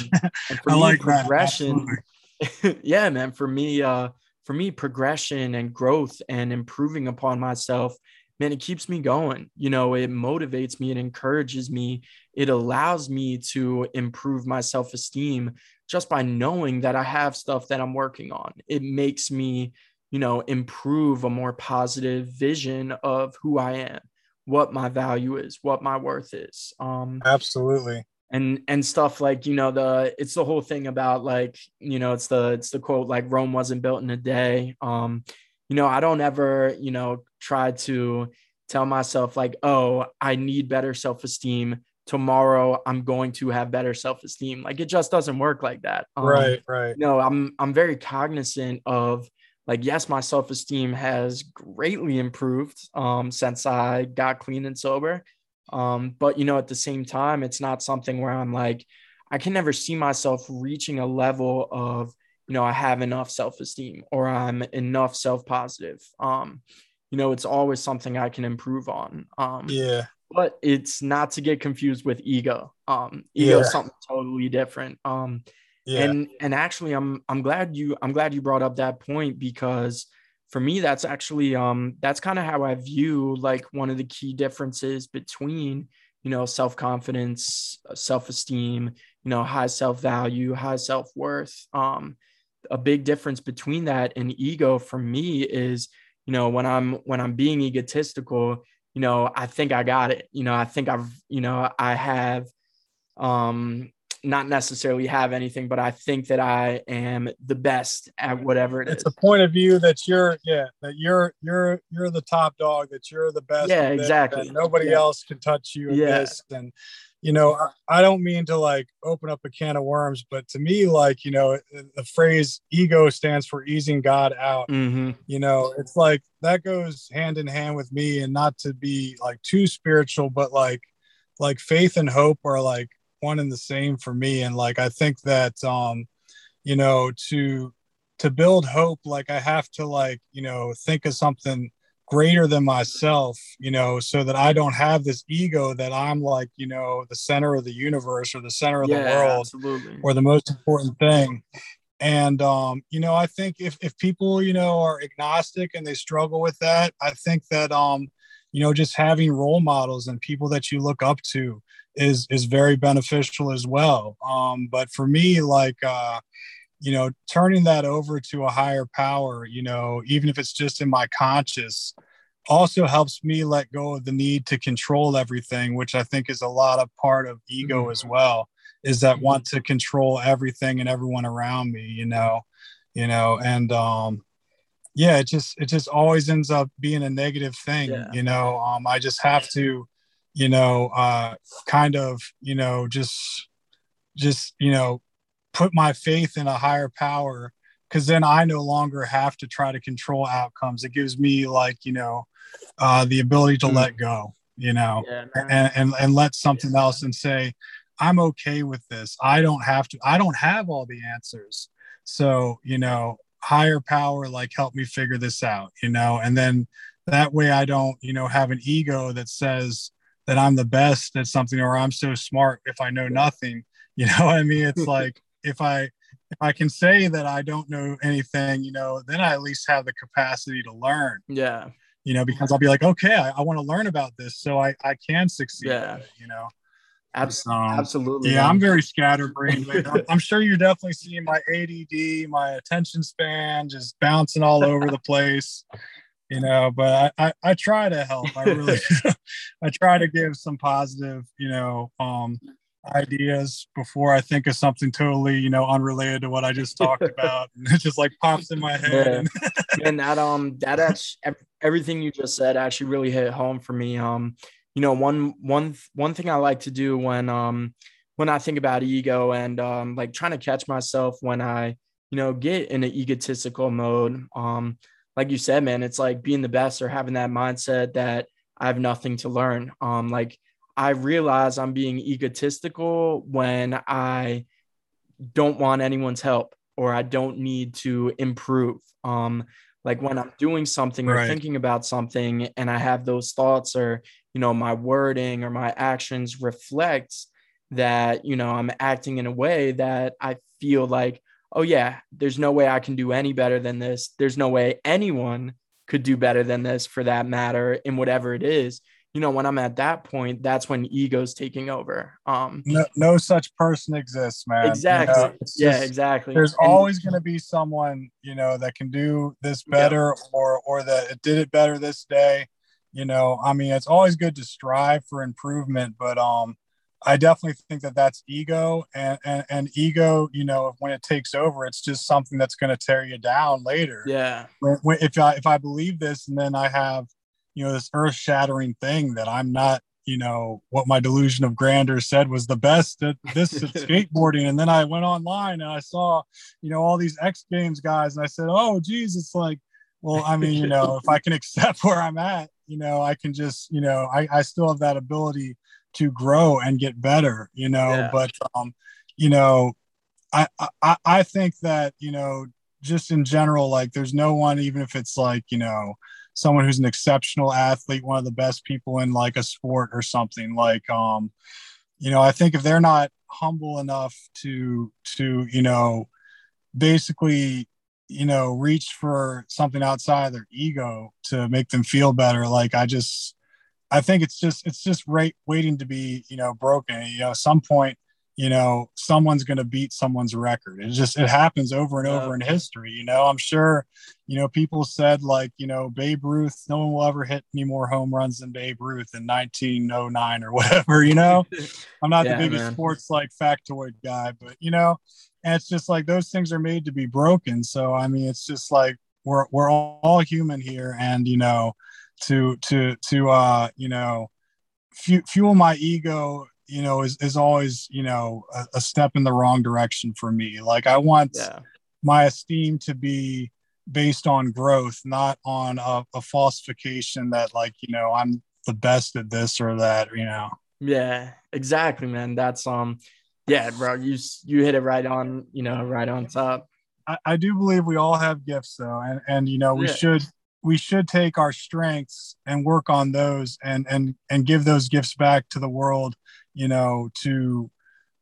[SPEAKER 1] for I me, like progression, yeah, man, for me, uh, for me, progression and growth and improving upon myself, man, it keeps me going. You know, it motivates me, it encourages me, it allows me to improve my self esteem just by knowing that I have stuff that I'm working on. It makes me you know, improve a more positive vision of who I am, what my value is, what my worth is. Um,
[SPEAKER 2] Absolutely.
[SPEAKER 1] And and stuff like you know the it's the whole thing about like you know it's the it's the quote like Rome wasn't built in a day. Um, you know I don't ever you know try to tell myself like oh I need better self esteem tomorrow I'm going to have better self-esteem. Like it just doesn't work like that.
[SPEAKER 2] Um, right, right.
[SPEAKER 1] No, I'm I'm very cognizant of like yes my self-esteem has greatly improved um, since i got clean and sober um, but you know at the same time it's not something where i'm like i can never see myself reaching a level of you know i have enough self-esteem or i'm enough self-positive um, you know it's always something i can improve on um,
[SPEAKER 2] yeah
[SPEAKER 1] but it's not to get confused with ego um ego yeah. is something totally different um yeah. And and actually I'm I'm glad you I'm glad you brought up that point because for me that's actually um that's kind of how I view like one of the key differences between you know self-confidence, uh, self-esteem, you know, high self-value, high self-worth. Um a big difference between that and ego for me is you know when I'm when I'm being egotistical, you know, I think I got it. You know, I think I've, you know, I have um not necessarily have anything, but I think that I am the best at whatever it
[SPEAKER 2] it's
[SPEAKER 1] is.
[SPEAKER 2] a point of view that you're, yeah, that you're, you're, you're the top dog, that you're the best.
[SPEAKER 1] Yeah, exactly.
[SPEAKER 2] nobody
[SPEAKER 1] yeah.
[SPEAKER 2] else can touch you. yeah. And, you know, I, don't mean to like open up a can of worms, but to me, like, you know, the phrase ego stands for easing God out.
[SPEAKER 1] Mm-hmm.
[SPEAKER 2] You know, it's like that goes hand in hand with me and not to be like too spiritual, but like, like faith and hope are like one and the same for me and like i think that um you know to to build hope like i have to like you know think of something greater than myself you know so that i don't have this ego that i'm like you know the center of the universe or the center of yeah, the world
[SPEAKER 1] absolutely.
[SPEAKER 2] or the most important thing and um you know i think if, if people you know are agnostic and they struggle with that i think that um you know just having role models and people that you look up to is is very beneficial as well. Um, but for me, like uh, you know, turning that over to a higher power, you know, even if it's just in my conscious, also helps me let go of the need to control everything, which I think is a lot of part of ego mm-hmm. as well. Is that want to control everything and everyone around me, you know, you know, and um, yeah, it just it just always ends up being a negative thing, yeah. you know. Um, I just have to you know, uh, kind of, you know, just, just, you know, put my faith in a higher power because then I no longer have to try to control outcomes. It gives me like, you know, uh, the ability to mm. let go, you know, yeah, and, and, and let something yeah. else and say, I'm okay with this. I don't have to, I don't have all the answers. So, you know, higher power, like help me figure this out, you know, and then that way I don't, you know, have an ego that says, that I'm the best at something or I'm so smart if I know nothing. You know what I mean? It's like if I if I can say that I don't know anything, you know, then I at least have the capacity to learn.
[SPEAKER 1] Yeah.
[SPEAKER 2] You know, because I'll be like, okay, I, I want to learn about this so I, I can succeed.
[SPEAKER 1] Yeah.
[SPEAKER 2] It, you know.
[SPEAKER 1] Absolutely. Absolutely.
[SPEAKER 2] Yeah, I'm very scatterbrained. I'm, I'm sure you're definitely seeing my ADD, my attention span just bouncing all over the place you know but I, I, I try to help i really i try to give some positive you know um ideas before i think of something totally you know unrelated to what i just talked about and it just like pops in my head
[SPEAKER 1] yeah. and that um that actually everything you just said actually really hit home for me um you know one one one thing i like to do when um when i think about ego and um like trying to catch myself when i you know get in an egotistical mode um like you said, man, it's like being the best or having that mindset that I have nothing to learn. Um, like I realize I'm being egotistical when I don't want anyone's help or I don't need to improve. Um, like when I'm doing something or
[SPEAKER 2] Right.
[SPEAKER 1] thinking about something and I have those thoughts or, you know, my wording or my actions reflects that, you know, I'm acting in a way that I feel like, oh yeah, there's no way I can do any better than this. There's no way anyone could do better than this for that matter in whatever it is. You know, when I'm at that point, that's when ego's taking over. Um
[SPEAKER 2] no, no such person exists, man. You know,
[SPEAKER 1] exactly. yeah,
[SPEAKER 2] just-
[SPEAKER 1] exactly.
[SPEAKER 2] There's
[SPEAKER 1] And-
[SPEAKER 2] always going to be someone, you know, that can do this
[SPEAKER 1] Yeah.
[SPEAKER 2] better or or that it did it better this day. You know, I mean, it's always good to strive for improvement, but um, I definitely think that that's ego, and and, and ego, you know, when it takes over, it's just something that's going to tear you down later.
[SPEAKER 1] yeah.
[SPEAKER 2] If I if I believe this, and then I have, you know, this earth shattering thing that I'm not, you know, what my delusion of grandeur said was the best at this at skateboarding, and then I went online and I saw, you know, all these X Games guys, and I said, oh, geez, it's like, well, I mean, you know, if I can accept where I'm at, you know, I can just, you know, I I still have that ability to grow and get better, you know,
[SPEAKER 1] Yeah.
[SPEAKER 2] but um, you know, I I I think that you know just in general, like there's no one, even if it's like, you know, someone who's an exceptional athlete, one of the best people in like a sport or something like, um, you know, I think if they're not humble enough to, to, you know, basically, you know, reach for something outside their ego to make them feel better. Like I just, I think it's just, it's just right waiting to be, you know, broken, you know, at some point, you know someone's going to beat someone's record. It just it happens over and over in history you know? I'm sure you know people said like you know babe ruth no one will ever hit any more home runs than babe ruth in 1909 or whatever you know? I'm not
[SPEAKER 1] Yeah,
[SPEAKER 2] the biggest
[SPEAKER 1] man.
[SPEAKER 2] sports like factoid guy but you know and it's just like those things are made to be broken so i mean it's just like we're we're all human here and you know to to to uh you know fuel my ego you know is, is always you know a, a step in the wrong direction for me like i want
[SPEAKER 1] yeah.
[SPEAKER 2] my esteem to be based on growth not on a, a falsification that like you know i'm the best at this or that you know
[SPEAKER 1] Yeah, exactly, man. That's um, yeah, bro. You you hit it right on, you know, right on top.
[SPEAKER 2] I, I do believe we all have gifts though and and you know we
[SPEAKER 1] Yeah.
[SPEAKER 2] should we should take our strengths and work on those and and and give those gifts back to the world you know to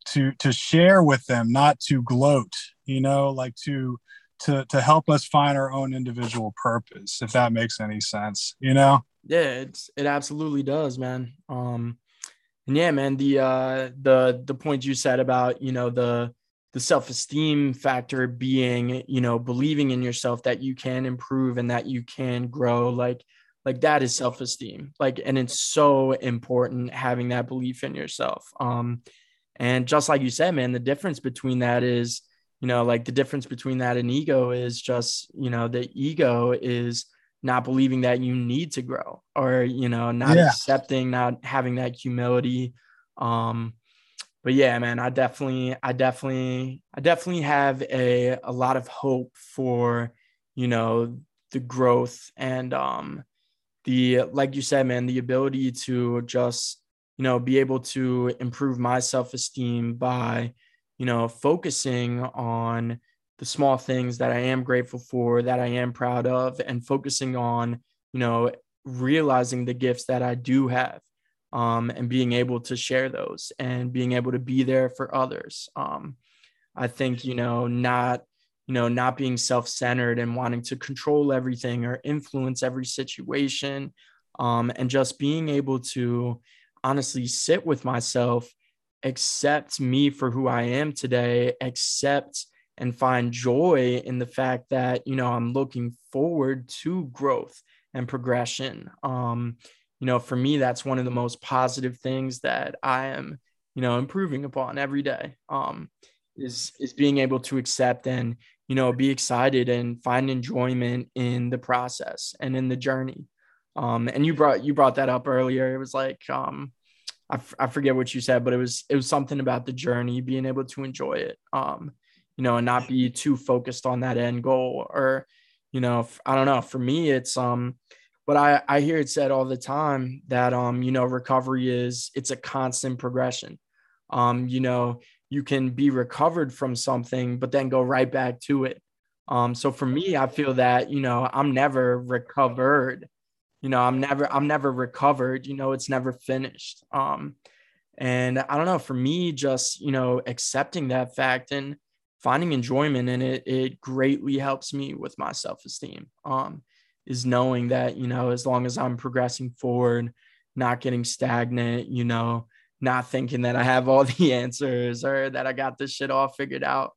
[SPEAKER 2] to to share with them not to gloat you know like to to to help us find our own individual purpose if that makes any sense you know
[SPEAKER 1] Yeah, it's it absolutely does, man. Um, and yeah, man. The uh, the the point you said about you know the the self esteem factor being you know believing in yourself that you can improve and that you can grow, like like that is self esteem. Like, and it's so important having that belief in yourself. Um, and just like you said, man, the difference between that is you know like the difference between that and ego is just you know the ego is not believing that you need to grow or you know not
[SPEAKER 2] Yeah.
[SPEAKER 1] accepting not having that humility um but yeah man i definitely i definitely i definitely have a a lot of hope for you know the growth and um the like you said man the ability to just you know be able to improve my self-esteem by you know focusing on the small things that I am grateful for, that I am proud of, and focusing on, you know, realizing the gifts that I do have, um, and being able to share those and being able to be there for others. Um, I think, you know, not, you know, not being self-centered and wanting to control everything or influence every situation, um, and just being able to honestly sit with myself, accept me for who I am today, accept and find joy in the fact that you know i'm looking forward to growth and progression. Um you know for me that's one of the most positive things that i am you know improving upon every day um is is being able to accept and you know be excited and find enjoyment in the process and in the journey um and you brought you brought that up earlier it was like um I, f- I forget what you said but it was it was something about the journey being able to enjoy it um you know, and not be too focused on that end goal. Or, you know, f- I don't know. For me, it's um but I, I hear it said all the time that um you know recovery is it's a constant progression um you know you can be recovered from something but then go right back to it. Um so for me i feel that you know i'm never recovered. You know i'm never i'm never recovered you know it's never finished. Um and i don't know for me just you know accepting that fact and finding enjoyment in it it greatly helps me with my self-esteem. Um is knowing that, you know, as long as I'm progressing forward, not getting stagnant, you know, not thinking that I have all the answers or that I got this shit all figured out.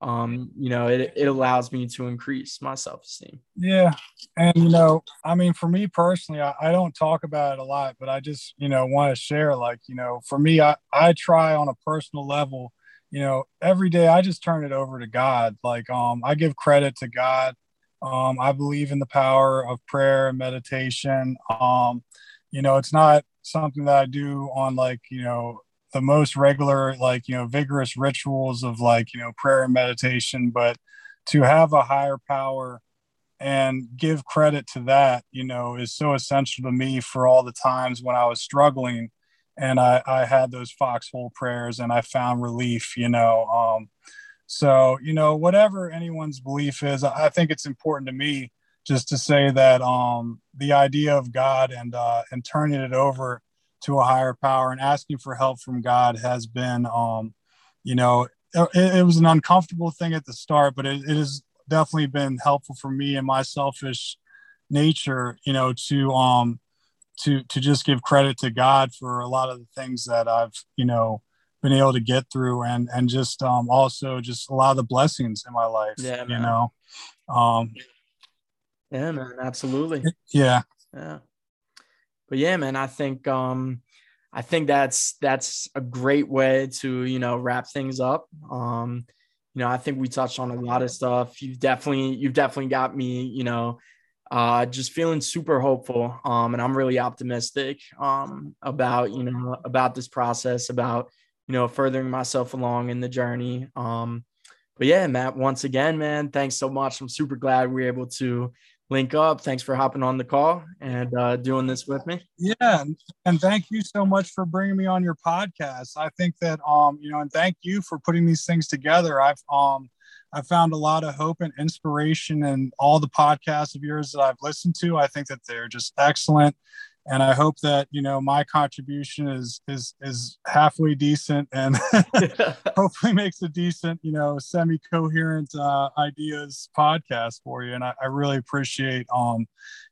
[SPEAKER 1] Um, you know, it, it allows me to increase my self esteem.
[SPEAKER 2] Yeah. And, you know, I mean, for me personally, I, I don't talk about it a lot, but I just, you know, want to share like, you know, for me, I, I try on a personal level, you know, every day I just turn it over to God. Like, um, I give credit to God um, I believe in the power of prayer and meditation. Um, you know, it's not something that I do on like, you know, the most regular, like, you know, vigorous rituals of like, you know, prayer and meditation, but to have a higher power and give credit to that, you know, is so essential to me for all the times when I was struggling and I, I had those foxhole prayers and I found relief, you know. Um, so, you know, whatever anyone's belief is, I think it's important to me just to say that um, the idea of God and uh, and turning it over to a higher power and asking for help from God has been, um, you know, it, it, was an uncomfortable thing at the start, but it, it has definitely been helpful for me and my selfish nature, you know, to um, to to just give credit to God for a lot of the things that I've, you know, been able to get through and and just um, also just a lot of the blessings in my life yeah, you know? Um
[SPEAKER 1] yeah man absolutely.
[SPEAKER 2] Yeah.
[SPEAKER 1] Yeah. But yeah man i think um i think that's that's a great way to you know wrap things up. Um you know i think we touched on a lot of stuff. You've definitely you've definitely got me you know uh, just feeling super hopeful um, and i'm really optimistic um, about you know about this process about you know, furthering myself along in the journey. Um, but yeah, Matt, once again, man, thanks so much. I'm super glad we are able to link up. Thanks for hopping on the call and uh, doing this with me.
[SPEAKER 2] Yeah, and thank you so much for bringing me on your podcast. I think that um, you know, and thank you for putting these things together. I've um, I found a lot of hope and inspiration in all the podcasts of yours that I've listened to. I think that they're just excellent and I hope that you know my contribution is is is halfway decent and hopefully makes a decent you know semi coherent uh, ideas podcast for you. And I, I, really appreciate um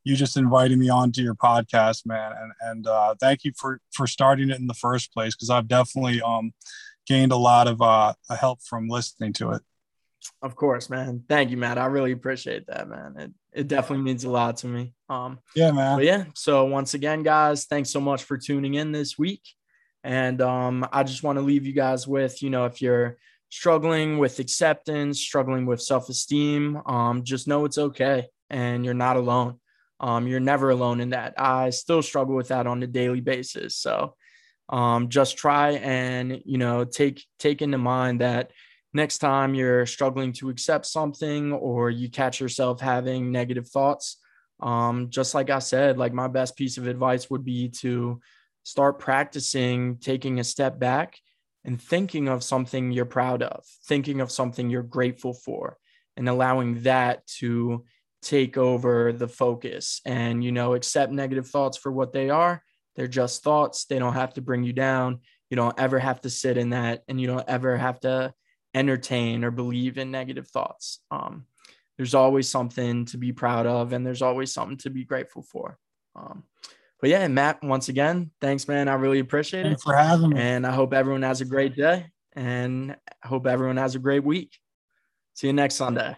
[SPEAKER 2] you just inviting me onto your podcast, man. And and uh, thank you for for starting it in the first place because I've definitely um gained a lot of uh help from listening to it.
[SPEAKER 1] Of course, man. Thank you, Matt. I really appreciate that, man. It it definitely means a lot to me. Um,
[SPEAKER 2] yeah, man.
[SPEAKER 1] But yeah. So once again, guys, thanks so much for tuning in this week. And um, I just want to leave you guys with, you know, if you're struggling with acceptance, struggling with self-esteem, um, just know it's okay and you're not alone. Um, you're never alone in that. I still struggle with that on a daily basis. So um, just try and you know take take into mind that next time you're struggling to accept something or you catch yourself having negative thoughts, um, just like I said, like my best piece of advice would be to start practicing taking a step back and thinking of something you're proud of, thinking of something you're grateful for, and allowing that to take over the focus and, you know, accept negative thoughts for what they are. They're just thoughts. They don't have to bring you down. You don't ever have to sit in that and you don't ever have to entertain or believe in negative thoughts. Um, there's always something to be proud of, and there's always something to be grateful for. Um, but yeah, Matt, once again, thanks, man. I really appreciate
[SPEAKER 2] Thanks it for having me.
[SPEAKER 1] And I hope everyone has a great day, and I hope everyone has a great week. See you next Sunday.